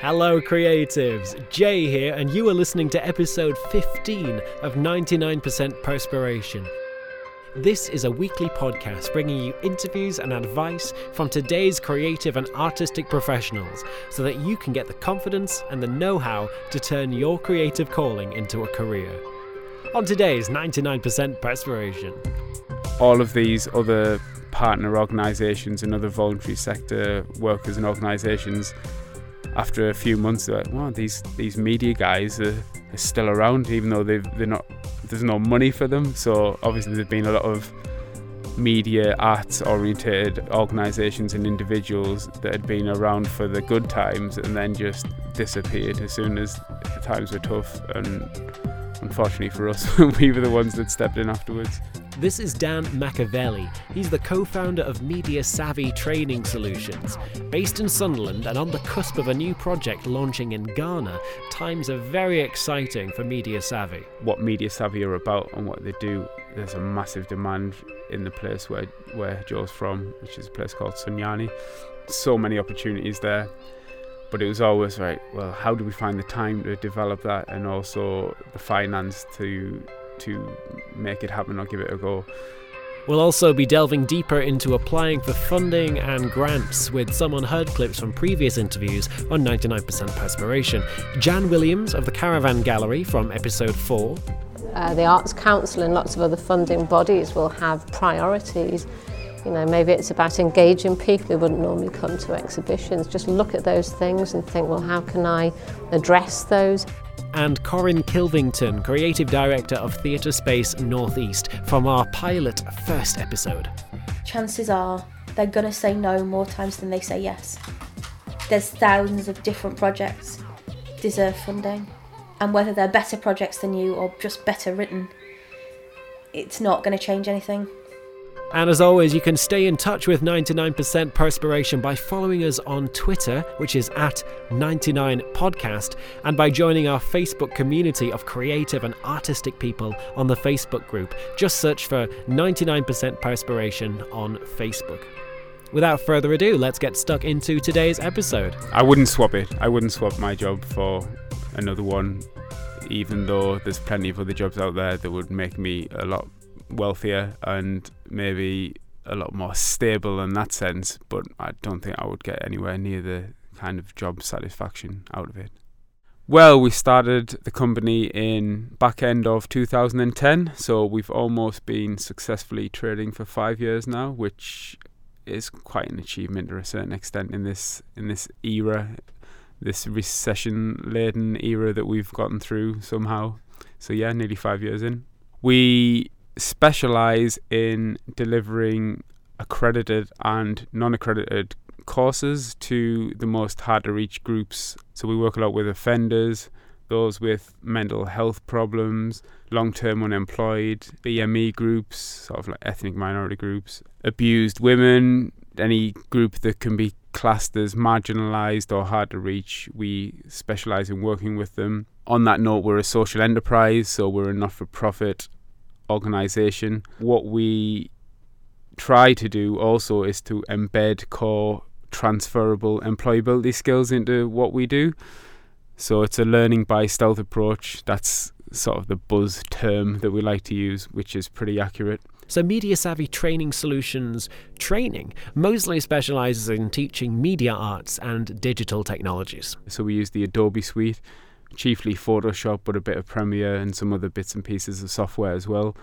Hello, creatives! Jay here, and you are listening to episode 15 of 99% Perspiration. This is a weekly podcast bringing you interviews and advice from today's creative and artistic professionals so that you can get the confidence and the know how to turn your creative calling into a career. On today's 99% Perspiration. all of these other partner organisations and other voluntary sector workers and organisations, after a few months, they're like, "Wow, these these media guys are, are still around, even though they've they're not. There's no money for them. So obviously, there's been a lot of media arts oriented organisations and individuals that had been around for the good times and then just disappeared as soon as times were tough and unfortunately for us we were the ones that stepped in afterwards This is Dan Machiavelli. He's the co founder of Media Savvy Training Solutions. Based in Sunderland and on the cusp of a new project launching in Ghana, times are very exciting for Media Savvy. what Media Savvy are about and what they do, there's a massive demand in the place where, where Joe's from, which is a place called Sunyani. So many opportunities there. But it was always right, well, how do we find the time to develop that and also the finance to to make it happen or give it a go? We'll also be delving deeper into applying for funding and grants with some unheard clips from previous interviews on 99% Perspiration. Jan Williams of the Caravan Gallery from episode 4, Uh, the Arts Council and lots of other funding bodies will have priorities. You know, maybe it's about engaging people who wouldn't normally come to exhibitions. Just look at those things and think, well, how can I address those? And Corinne Kilvington, creative director of Theatre Space Northeast, from our pilot first episode. chances are they're going to say no more times than they say yes. There's thousands of different projects deserve funding, and whether they're better projects than you or just better written, it's not going to change anything. And as always, you can stay in touch with 99% Perspiration by following us on Twitter, which is at 99podcast, and by joining our Facebook community of creative and artistic people on the Facebook group. Just search for 99% Perspiration on Facebook. Without further ado, let's get stuck into today's episode. I wouldn't swap it. I wouldn't swap my job for another one, even though there's plenty of other jobs out there that would make me a lot wealthier and maybe a lot more stable in that sense. But I don't think I would get anywhere near the kind of job satisfaction out of it. Well, we started the company in back end of 2010, so we've almost been successfully trading for five years now, which is quite an achievement to a certain extent in this in this era, this recession-laden era that we've gotten through somehow. So yeah, nearly five years in. We specialize in delivering accredited and non-accredited courses to the most hard-to-reach groups. So we work a lot with offenders, those with mental health problems, long-term unemployed, BME groups, sort of like ethnic minority groups, abused women, any group that can be classed as marginalized or hard to reach, we specialize in working with them. On that note, we're a social enterprise, so we're a not for profit organization. What we try to do also is to embed core transferable employability skills into what we do. So it's a learning by stealth approach. That's sort of the buzz term that we like to use, which is pretty accurate. So, Media Savvy Training Solutions Training mostly specializes in teaching media arts and digital technologies. So we use the Adobe suite, chiefly Photoshop, but a bit of Premiere and some other bits and pieces of software as well.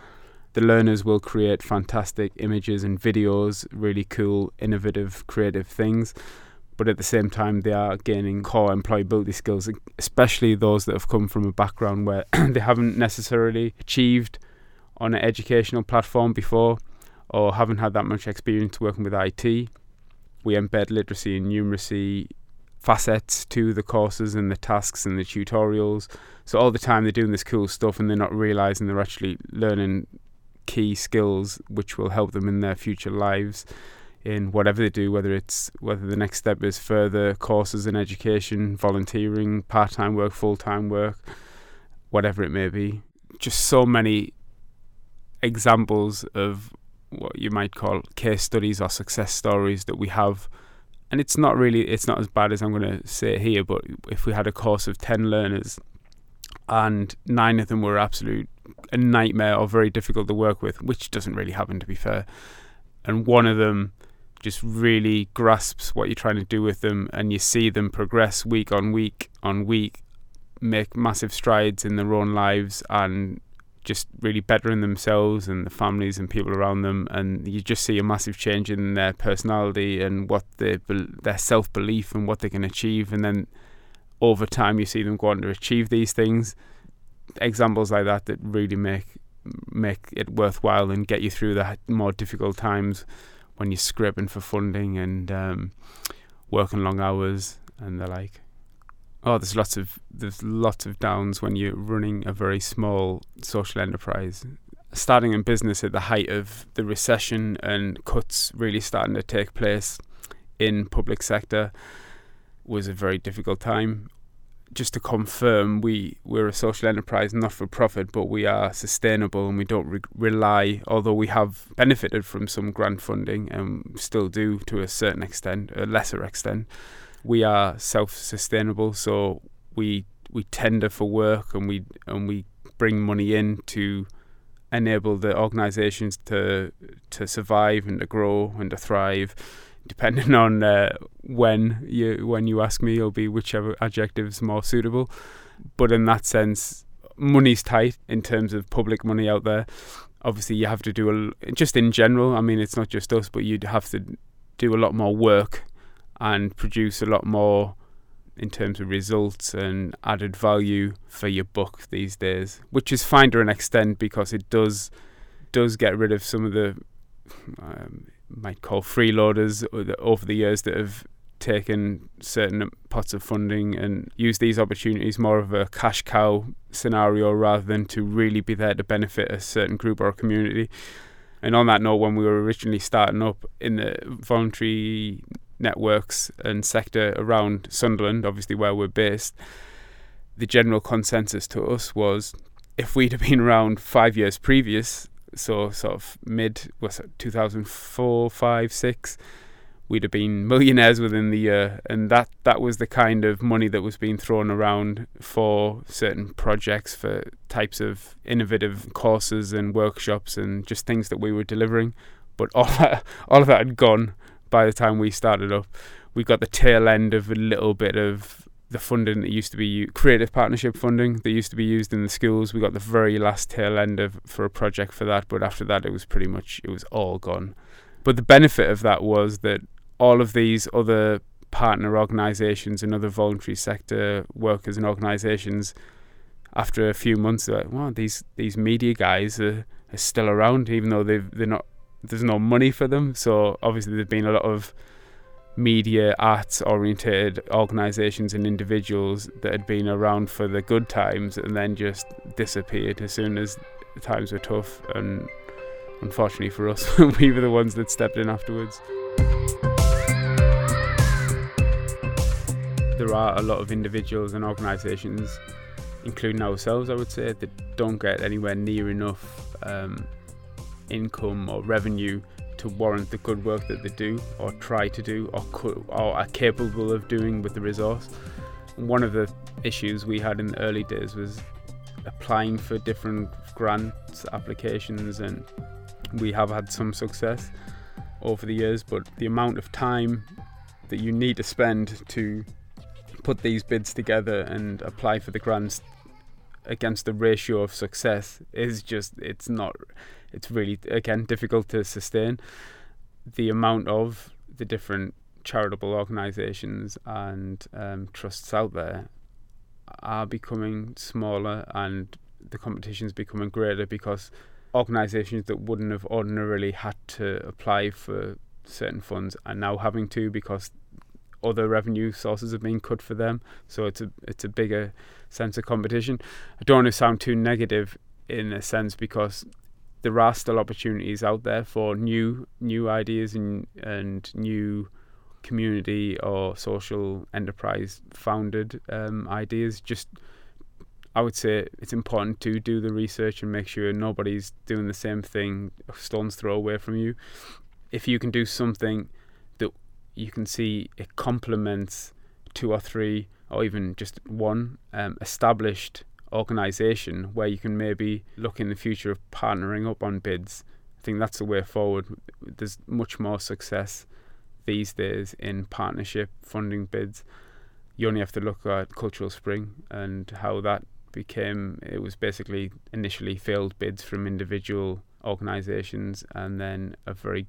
The learners will create fantastic images and videos, really cool, innovative, creative things. But at the same time, they are gaining core employability skills, especially those that have come from a background where they haven't necessarily achieved on an educational platform before or haven't had that much experience working with IT. We embed literacy and numeracy facets to the courses and the tasks and the tutorials. So all the time they're doing this cool stuff and they're not realizing they're actually learning key skills which will help them in their future lives in whatever they do, whether it's whether the next step is further courses in education, volunteering, part time work, full time work, whatever it may be. Just so many examples of what you might call case studies or success stories that we have and it's not really it's not as bad as I'm going to say here, but if we had a course of ten learners and nine of them were absolute a nightmare or very difficult to work with, which doesn't really happen to be fair, and one of them just really grasps what you're trying to do with them and you see them progress week on week on week make massive strides in their own lives and just really bettering themselves and the families and people around them and you just see a massive change in their personality and what they their self-belief and what they can achieve and then over time you see them go on to achieve these things examples like that that really make make it worthwhile and get you through the more difficult times when you're scraping for funding and um, working long hours and the like. Oh, there's lots of there's lots of downs when you're running a very small social enterprise. Starting in business at the height of the recession and cuts really starting to take place in public sector was a very difficult time just to confirm, we we're a social enterprise, not for profit, but we are sustainable and we don't re- rely. Although we have benefited from some grant funding and still do to a certain extent, a lesser extent, we are self-sustainable. So we we tender for work and we and we bring money in to enable the organisations to to survive and to grow and to thrive depending on uh, when you when you ask me, it'll be whichever adjective is more suitable. But in that sense, money's tight in terms of public money out there. Obviously, you have to do a just in general. I mean, it's not just us, but you'd have to do a lot more work and produce a lot more in terms of results and added value for your book these days, which is fine to an extent because it does does get rid of some of the um, might call freeloaders over the years that have taken certain pots of funding and used these opportunities more of a cash cow scenario rather than to really be there to benefit a certain group or community. And on that note, when we were originally starting up in the voluntary networks and sector around Sunderland, obviously where we're based, the general consensus to us was if we'd have been around five years previous, so sort of mid was it 2004 5 6 we'd have been millionaires within the year. And that that was the kind of money that was being thrown around for certain projects for types of innovative courses and workshops and just things that we were delivering. But all that all of that had gone by the time we started up we got the tail end of a little bit of the funding that used to be creative partnership funding that used to be used in the schools. We got the very last tail end of for a project for that, but after that, it was pretty much it was all gone. But the benefit of that was that all of these other partner organisations and other voluntary sector workers and organisations, after a few months, they're like, "Wow, these these media guys are, are still around, even though they've they're not. There's no money for them. So obviously, there's been a lot of media arts oriented organizations and individuals that had been around for the good times and then just disappeared as soon as the times were tough and unfortunately for us we were the ones that stepped in afterwards there are a lot of individuals and organizations including ourselves i would say that don't get anywhere near enough um, income or revenue to warrant the good work that they do or try to do or, could, or are capable of doing with the resource. One of the issues we had in the early days was applying for different grants applications and we have had some success over the years but the amount of time that you need to spend to put these bids together and apply for the grants against the ratio of success is just it's not it's really again difficult to sustain the amount of the different charitable organisations and um, trusts out there are becoming smaller and the competition is becoming greater because organisations that wouldn't have ordinarily had to apply for certain funds are now having to because other revenue sources are being cut for them. So it's a it's a bigger sense of competition. I don't want to sound too negative in a sense because there are still opportunities out there for new new ideas and and new community or social enterprise founded um, ideas. Just I would say it's important to do the research and make sure nobody's doing the same thing a stone's throw away from you. If you can do something that you can see it complements two or three or even just one um, established organisation where you can maybe look in the future of partnering up on bids. I think that's the way forward. There's much more success these days in partnership funding bids. You only have to look at Cultural Spring and how that became. It was basically initially failed bids from individual organisations and then a very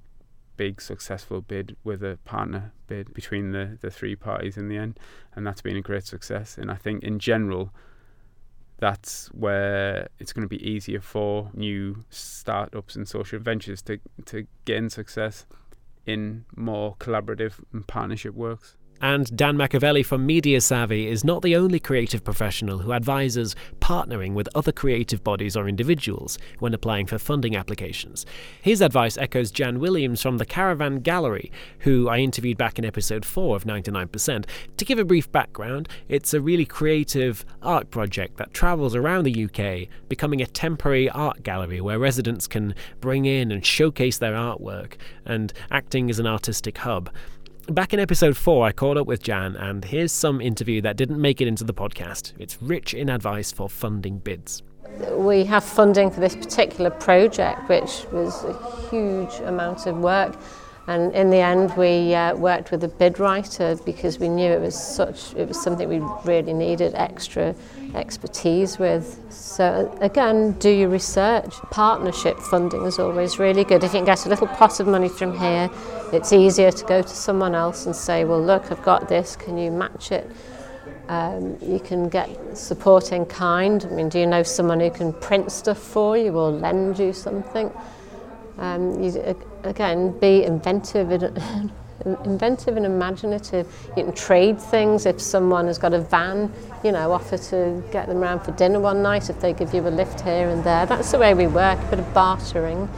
big successful bid with a partner bid between the, the three parties in the end and that's been a great success and I think in general that's where it's going to be easier for new startups and social ventures to to gain success in more collaborative and partnership works. And Dan Machiavelli from Media Savvy is not the only creative professional who advises partnering with other creative bodies or individuals when applying for funding applications. His advice echoes Jan Williams from the Caravan Gallery, who I interviewed back in episode 4 of 99%. To give a brief background, it's a really creative art project that travels around the UK, becoming a temporary art gallery where residents can bring in and showcase their artwork, and acting as an artistic hub. Back in episode 4, I caught up with Jan, and here's some interview that didn't make it into the podcast. It's rich in advice for funding bids. We have funding for this particular project, which was a huge amount of work. And in the end, we uh, worked with a bid writer because we knew it was such it was something we really needed extra expertise with. So again, do your research. Partnership funding is always really good. If you can get a little pot of money from here, it's easier to go to someone else and say, well, look, I've got this. Can you match it? Um, you can get support in kind. I mean, do you know someone who can print stuff for you or lend you something? Um, you, again, be inventive inventive and imaginative. You can trade things if someone has got a van, you know, offer to get them around for dinner one night if they give you a lift here and there. That's the way we work, a bit of bartering.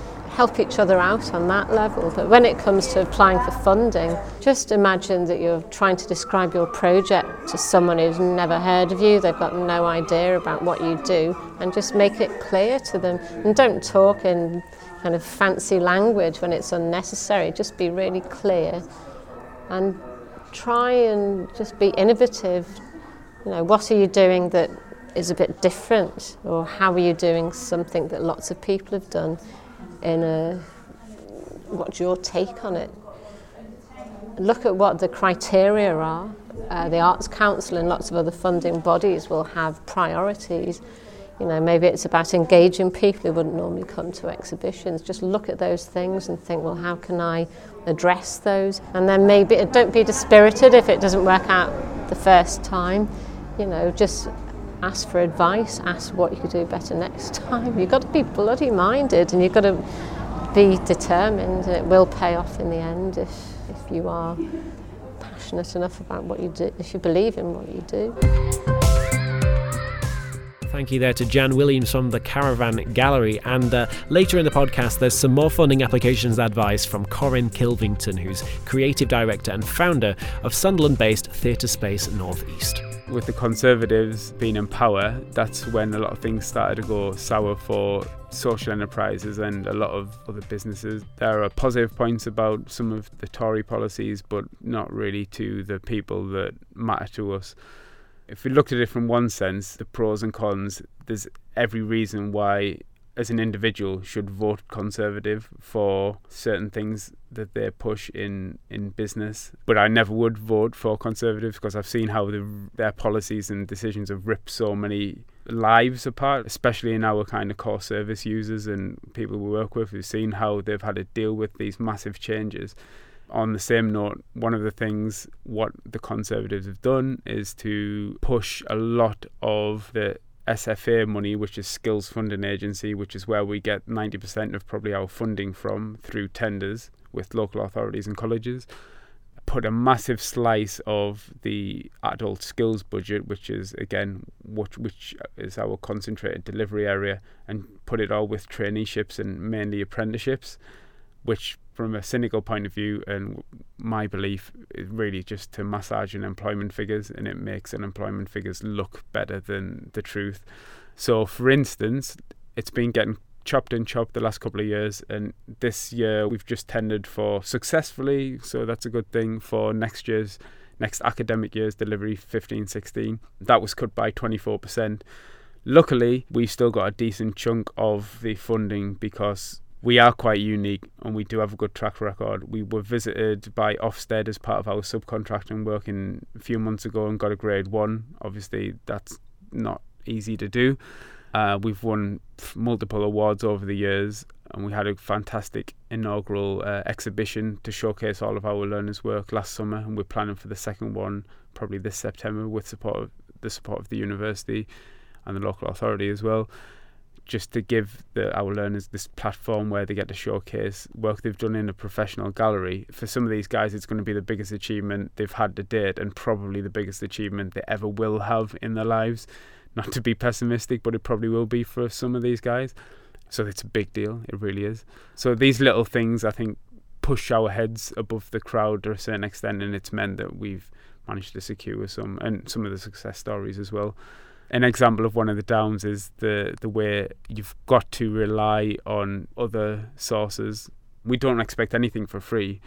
Help each other out on that level. But when it comes to applying for funding, just imagine that you're trying to describe your project to someone who's never heard of you, they've got no idea about what you do, and just make it clear to them. And don't talk in kind of fancy language when it's unnecessary. Just be really clear and try and just be innovative. You know, what are you doing that is a bit different, or how are you doing something that lots of people have done? In a, what's your take on it? Look at what the criteria are. Uh, the Arts Council and lots of other funding bodies will have priorities you know, maybe it's about engaging people who wouldn't normally come to exhibitions. Just look at those things and think, well, how can I address those? And then maybe don't be dispirited if it doesn't work out the first time. You know, just ask for advice, ask what you could do better next time. You've got to be bloody minded and you've got to be determined it will pay off in the end if, if you are passionate enough about what you do, if you believe in what you do. Thank you there to Jan Williams from the Caravan Gallery. And uh, later in the podcast, there's some more funding applications advice from Corin Kilvington, who's creative director and founder of Sunderland based Theatre Space Northeast. With the Conservatives being in power, that's when a lot of things started to go sour for social enterprises and a lot of other businesses. There are positive points about some of the Tory policies, but not really to the people that matter to us if we looked at it from one sense, the pros and cons, there's every reason why, as an individual, should vote Conservative for certain things that they push in, in business. But I never would vote for Conservatives because I've seen how the, their policies and decisions have ripped so many lives apart, especially in our kind of core service users and people we work with. We've seen how they've had to deal with these massive changes on the same note, one of the things what the Conservatives have done is to push a lot of the SFA money, which is Skills Funding Agency, which is where we get 90% of probably our funding from through tenders with local authorities and colleges. Put a massive slice of the adult skills budget, which is again which, which is our concentrated delivery area, and put it all with traineeships and mainly apprenticeships, which from a cynical point of view, and my belief is really just to massage unemployment figures, and it makes unemployment figures look better than the truth. So, for instance, it's been getting chopped and chopped the last couple of years, and this year we've just tendered for successfully, so that's a good thing for next year's next academic year's delivery 15 16 that was cut by 24% luckily we've still got a decent chunk of the funding because we are quite unique and we do have a good track record. We were visited by Ofsted as part of our subcontracting work in a few months ago and got a grade one. Obviously, that's not easy to do. Uh, we've won multiple awards over the years and we had a fantastic inaugural uh, exhibition to showcase all of our learners' work last summer and we're planning for the second one probably this September with support of, the support of the university and the local authority as well just to give the, our learners this platform where they get to showcase work they've done in a professional gallery. For some of these guys, it's going to be the biggest achievement they've had to date, and probably the biggest achievement they ever will have in their lives. Not to be pessimistic, but it probably will be for some of these guys. So it's a big deal. It really is. So these little things, I think, push our heads above the crowd to a certain extent, and it's meant that we've managed to secure some and some of the success stories as well an example of one of the downs is the the way you've got to rely on other sources. We don't expect anything for free,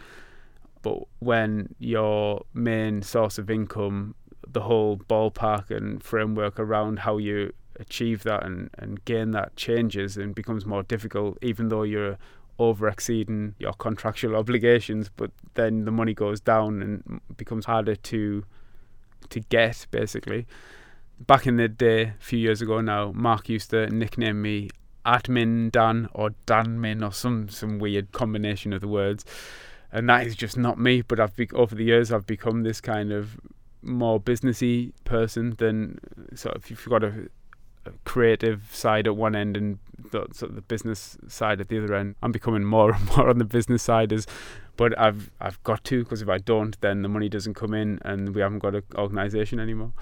but when your main source of income, the whole ballpark and framework around how you achieve that and, and gain that changes and becomes more difficult, even though you're over exceeding your contractual obligations, but then the money goes down and becomes harder to to get basically back in the day, a few years ago now, Mark used to nickname me Admin Dan or Danmin or some some weird combination of the words, and that is just not me. But I've be- over the years I've become this kind of more businessy person than sort of if you've got a, a creative side at one end and the, sort of the business side at the other end. I'm becoming more and more on the business side as but I've I've got to because if I don't, then the money doesn't come in and we haven't got an organisation anymore.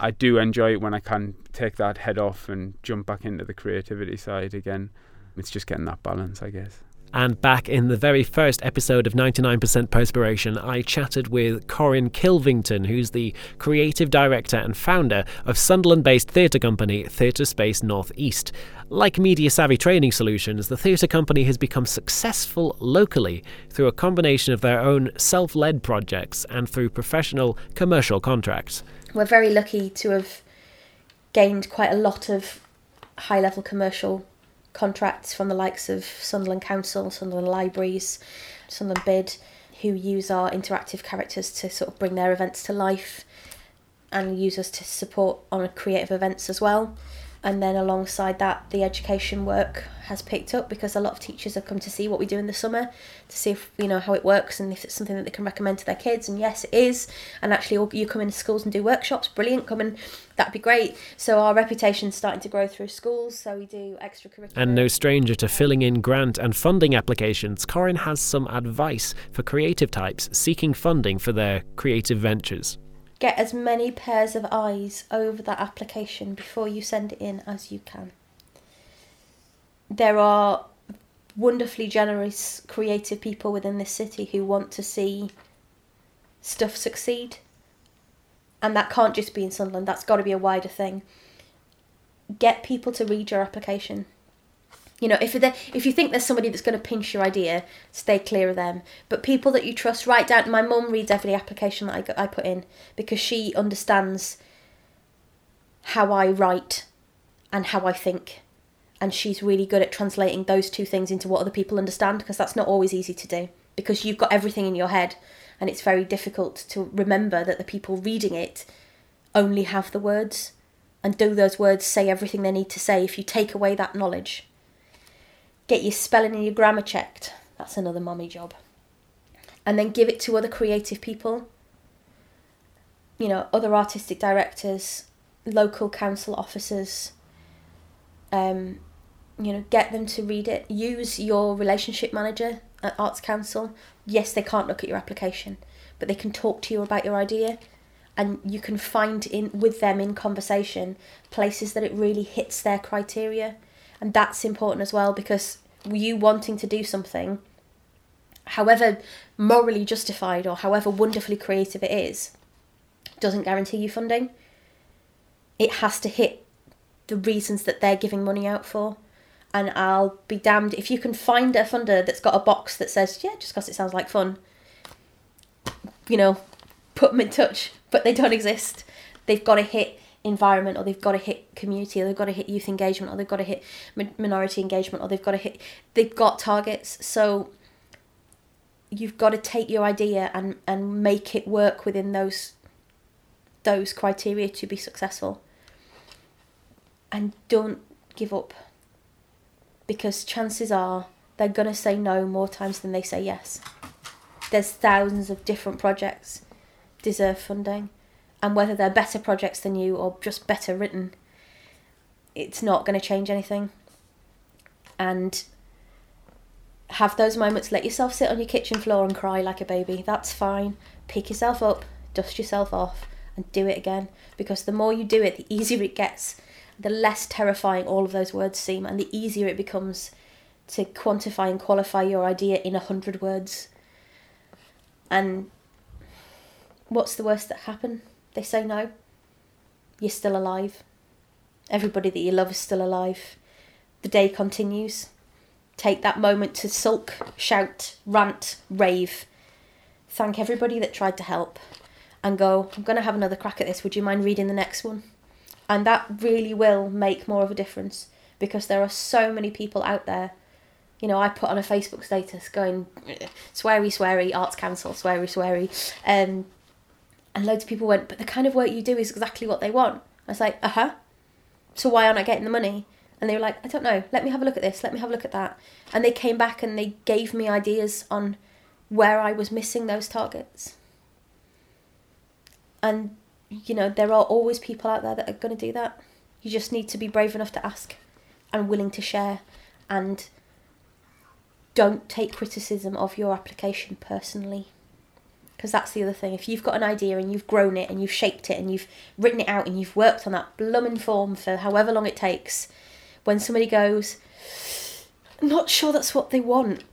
I do enjoy it when I can take that head off and jump back into the creativity side again. It's just getting that balance, I guess. And back in the very first episode of 99% Perspiration, I chatted with Corin Kilvington, who's the creative director and founder of Sunderland based theatre company Theatre Space Northeast. Like Media Savvy Training Solutions, the theatre company has become successful locally through a combination of their own self led projects and through professional commercial contracts we're very lucky to have gained quite a lot of high level commercial contracts from the likes of Sunderland Council, Sunderland Libraries, Sunderland Bid, who use our interactive characters to sort of bring their events to life and use us to support on creative events as well and then alongside that the education work has picked up because a lot of teachers have come to see what we do in the summer to see if you know how it works and if it's something that they can recommend to their kids. And yes it is. And actually you come into schools and do workshops brilliant come and that'd be great. So our reputation's starting to grow through schools so we do extracurricular and no stranger to filling in grant and funding applications corin has some advice for creative types seeking funding for their creative ventures Get as many pairs of eyes over that application before you send it in as you can. There are wonderfully generous, creative people within this city who want to see stuff succeed. And that can't just be in Sunderland, that's got to be a wider thing. Get people to read your application. You know, if if you think there's somebody that's going to pinch your idea, stay clear of them. But people that you trust, write down. My mum reads every application that I, I put in because she understands how I write and how I think. And she's really good at translating those two things into what other people understand because that's not always easy to do because you've got everything in your head and it's very difficult to remember that the people reading it only have the words and do those words say everything they need to say if you take away that knowledge Get your spelling and your grammar checked. That's another mummy job. And then give it to other creative people. You know, other artistic directors, local council officers. Um, you know, get them to read it. Use your relationship manager at Arts Council. Yes, they can't look at your application, but they can talk to you about your idea and you can find in with them in conversation places that it really hits their criteria and that's important as well because you wanting to do something however morally justified or however wonderfully creative it is doesn't guarantee you funding it has to hit the reasons that they're giving money out for And I'll be damned if you can find a funder that's got a box that says, yeah, just because it sounds like fun, you know, put them in touch. But they don't exist. They've got to hit environment or they've got to hit community or they've got to hit youth engagement or they've got to hit minority engagement or they've got to hit they've got targets. So you've got to take your idea and and make it work within those those criteria to be successful. And don't give up. Because chances are they're going to say no more times than they say yes. There's thousands of different projects deserve funding and whether they're better projects than you or just better written, it's not going to change anything. And have those moments, let yourself sit on your kitchen floor and cry like a baby. That's fine. Pick yourself up, dust yourself off, and do it again. Because the more you do it, the easier it gets, the less terrifying all of those words seem, and the easier it becomes to quantify and qualify your idea in a hundred words. And what's the worst that happen? They say no. You're still alive. Everybody that you love is still alive. The day continues. Take that moment to sulk, shout, rant, rave. Thank everybody that tried to help and go, I'm going to have another crack at this. Would you mind reading the next one? And that really will make more of a difference because there are so many people out there. You know, I put on a Facebook status going, sweary, sweary, arts council, sweary, sweary. Um, and loads of people went, but the kind of work you do is exactly what they want. I was like, uh huh. So why aren't I getting the money? And they were like, I don't know. Let me have a look at this. Let me have a look at that. And they came back and they gave me ideas on where I was missing those targets. And, you know, there are always people out there that are going to do that. You just need to be brave enough to ask and willing to share. And don't take criticism of your application personally because that's the other thing. If you've got an idea and you've grown it and you've shaped it and you've written it out and you've worked on that blooming form for however long it takes, when somebody goes, not sure that's what they want,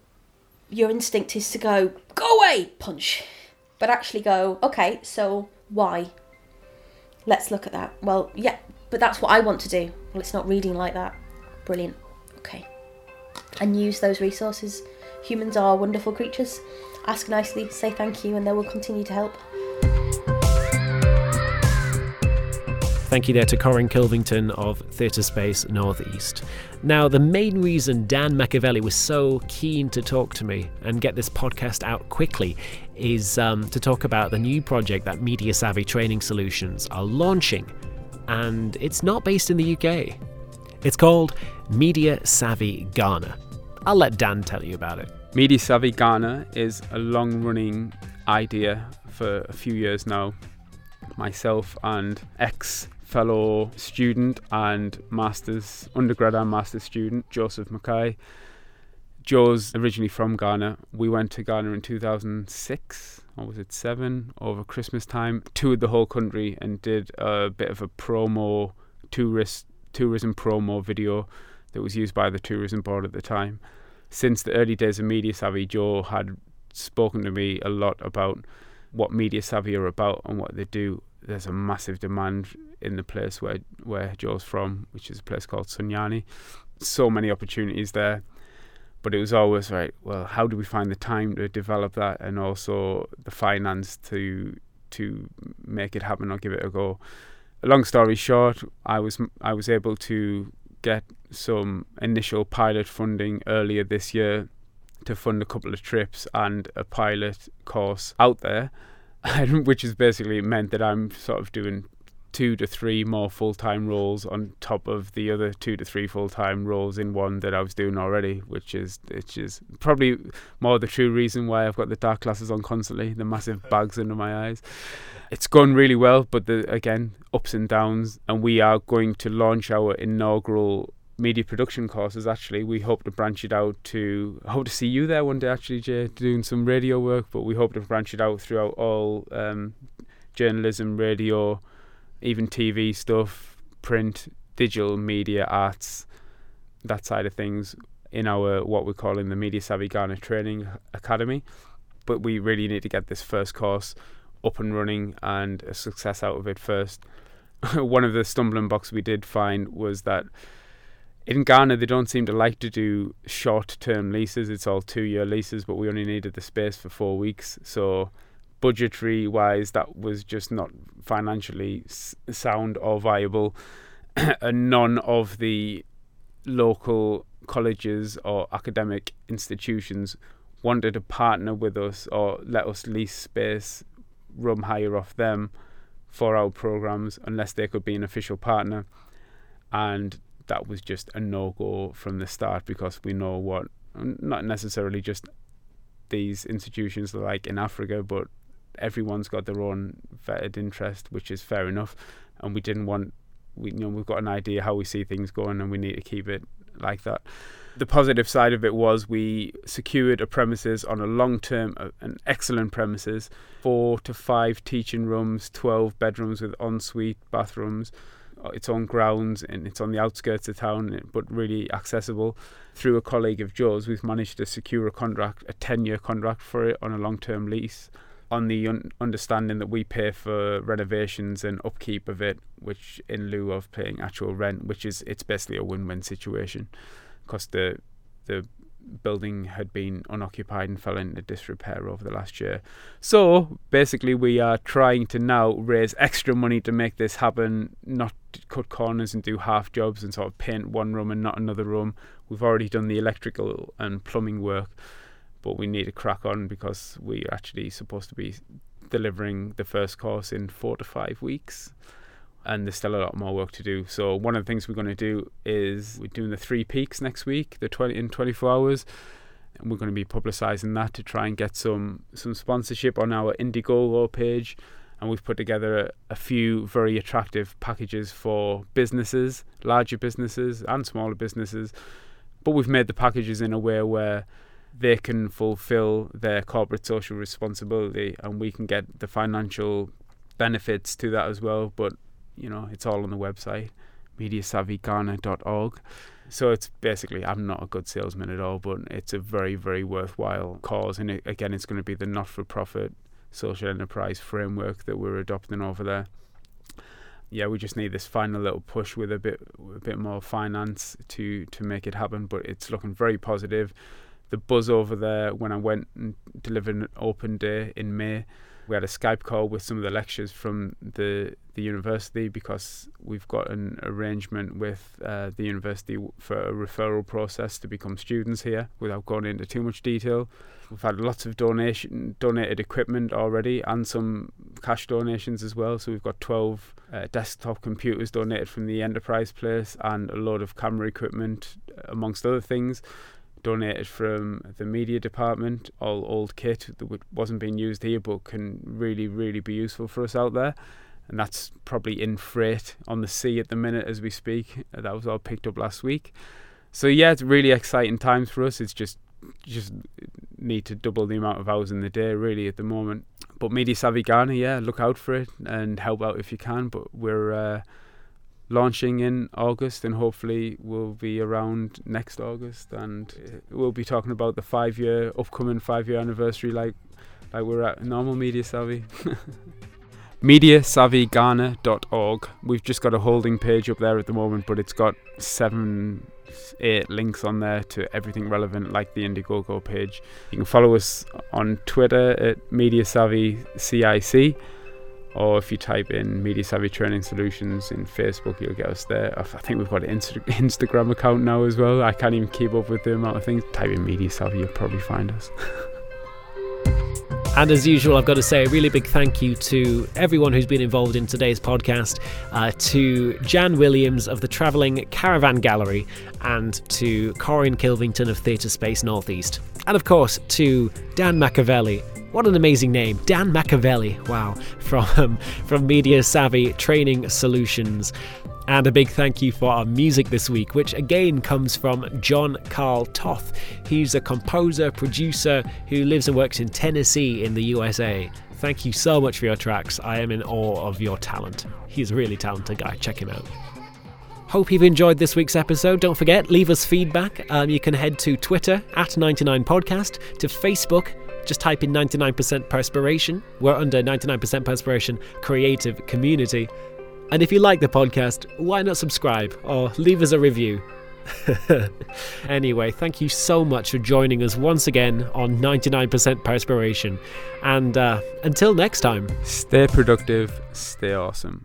your instinct is to go, go away, punch. But actually go, okay, so why? Let's look at that. Well, yeah, but that's what I want to do. Well, it's not reading like that. Brilliant. Okay. And use those resources. Humans are wonderful creatures ask nicely, say thank you, and they will continue to help. Thank you there to Corin Kilvington of Theatre Space Northeast. Now, the main reason Dan Machiavelli was so keen to talk to me and get this podcast out quickly is um, to talk about the new project that Media Savvy Training Solutions are launching. And it's not based in the UK. It's called Media Savvy Ghana. I'll let Dan tell you about it. Media Savvy Ghana is a long running idea for a few years now. Myself and ex fellow student and master's undergrad and master's student Joseph Mackay. Joe's originally from Ghana. We went to Ghana in 2006 or was it seven over Christmas time. Toured the whole country and did a bit of a promo tourist tourism promo video that was used by the tourism board at the time since the early days of Media Savvy, Joe had spoken to me a lot about what Media Savvy are about and what they do. There's a massive demand in the place where where Joe's from, which is a place called Sunyani. So many opportunities there, but it was always right. Well, how do we find the time to develop that, and also the finance to to make it happen or give it a go? Long story short, I was I was able to get some initial pilot funding earlier this year to fund a couple of trips and a pilot course out there, which has basically meant that I'm sort of doing two to three more full time roles on top of the other two to three full time roles in one that I was doing already, which is which is probably more the true reason why I've got the dark glasses on constantly, the massive bags under my eyes. It's gone really well, but the, again ups and downs, and we are going to launch our inaugural media production courses actually we hope to branch it out to hope to see you there one day actually Jay doing some radio work but we hope to branch it out throughout all um, journalism radio even TV stuff, print, digital media, arts, that side of things in our what we're calling the Media Savvy Ghana Training Academy. But we really need to get this first course up and running and a success out of it first. One of the stumbling blocks we did find was that in Ghana, they don't seem to like to do short term leases. It's all two year leases, but we only needed the space for four weeks. So, budgetary wise, that was just not financially sound or viable. and none of the local colleges or academic institutions wanted to partner with us or let us lease space, room hire off them for our programs unless they could be an official partner. And that was just a no go from the start because we know what, not necessarily just these institutions like in Africa, but everyone's got their own vetted interest, which is fair enough. And we didn't want, we you know, we've got an idea how we see things going, and we need to keep it like that. The positive side of it was we secured a premises on a long term, uh, an excellent premises, four to five teaching rooms, 12 bedrooms with ensuite bathrooms, uh, its on grounds, and it's on the outskirts of town, but really accessible. Through a colleague of Joe's, we've managed to secure a contract, a 10 year contract for it on a long term lease on the un- understanding that we pay for renovations and upkeep of it, which in lieu of paying actual rent, which is it's basically a win-win situation, because the the building had been unoccupied and fell into disrepair over the last year. So basically, we are trying to now raise extra money to make this happen, not cut corners and do half jobs and sort of paint one room and not another room. We've already done the electrical and plumbing work but we need to crack on because we're actually supposed to be delivering the first course in four to five weeks and there's still a lot more work to do. So one of the things we're going to do is we're doing the three peaks next week, the 20 in 24 hours, and we're going to be publicising that to try and get some some sponsorship on our Indiegogo page. And we've put together a, a few very attractive packages for businesses, larger businesses and smaller businesses. But we've made the packages in a way where they can fulfill their corporate social responsibility and we can get the financial benefits to that as well. But, you know, it's all on the website, mediasavvyghana.org. So it's basically, I'm not a good salesman at all, but it's a very, very worthwhile cause. And it, again, it's going to be the not for profit social enterprise framework that we're adopting over there. Yeah, we just need this final little push with a bit, a bit more finance to to make it happen. But it's looking very positive the buzz over there when I went and delivered an open day in May. We had a Skype call with some of the lecturers from the the university because we've got an arrangement with uh, the university for a referral process to become students here. Without going into too much detail, we've had lots of donation donated equipment already and some cash donations as well. So we've got 12 uh, desktop computers donated from the enterprise place and a load of camera equipment amongst other things donated from the media department, all old kit that wasn't being used here but can really, really be useful for us out there. And that's probably in freight on the sea at the minute as we speak. That was all picked up last week. So yeah, it's really exciting times for us. It's just just need to double the amount of hours in the day really at the moment. But Media Savvy Ghana, yeah, look out for it and help out if you can. But we're uh, launching in August, and hopefully we'll be around next August, and we'll be talking about the five-year upcoming five-year anniversary, like like we're at normal Media Savvy. MediaSavvyGhana.org. We've just got a holding page up there at the moment, but it's got seven, eight links on there to everything relevant, like the Indiegogo page. You can follow us on Twitter at MediaSavvyCIC or if you type in Media Savvy Training Solutions in Facebook, you'll get us there. I think we've got an Insta- Instagram account now as well. I can't even keep up with the amount of things. Type in Media Savvy, you'll probably find us. And as usual, I've got to say a really big thank you to everyone who's been involved in today's podcast, uh, to Jan Williams of the Travelling Caravan Gallery, and to Corin Kilvington of Theatre Space Northeast. And of course, to Dan Machiavelli what an amazing name, Dan Machiavelli. Wow, from from Media Savvy Training Solutions. And a big thank you for our music this week, which again comes from John Carl Toth. He's a composer, producer who lives and works in Tennessee in the USA. Thank you so much for your tracks. I am in awe of your talent. He's a really talented guy. Check him out. Hope you've enjoyed this week's episode. Don't forget, leave us feedback. Um, you can head to Twitter at 99podcast, to Facebook just type in 99% perspiration. We're under 99% perspiration creative community. And if you like the podcast, why not subscribe or leave us a review? anyway, thank you so much for joining us once again on 99% Perspiration. And uh, until next time, stay productive, stay awesome.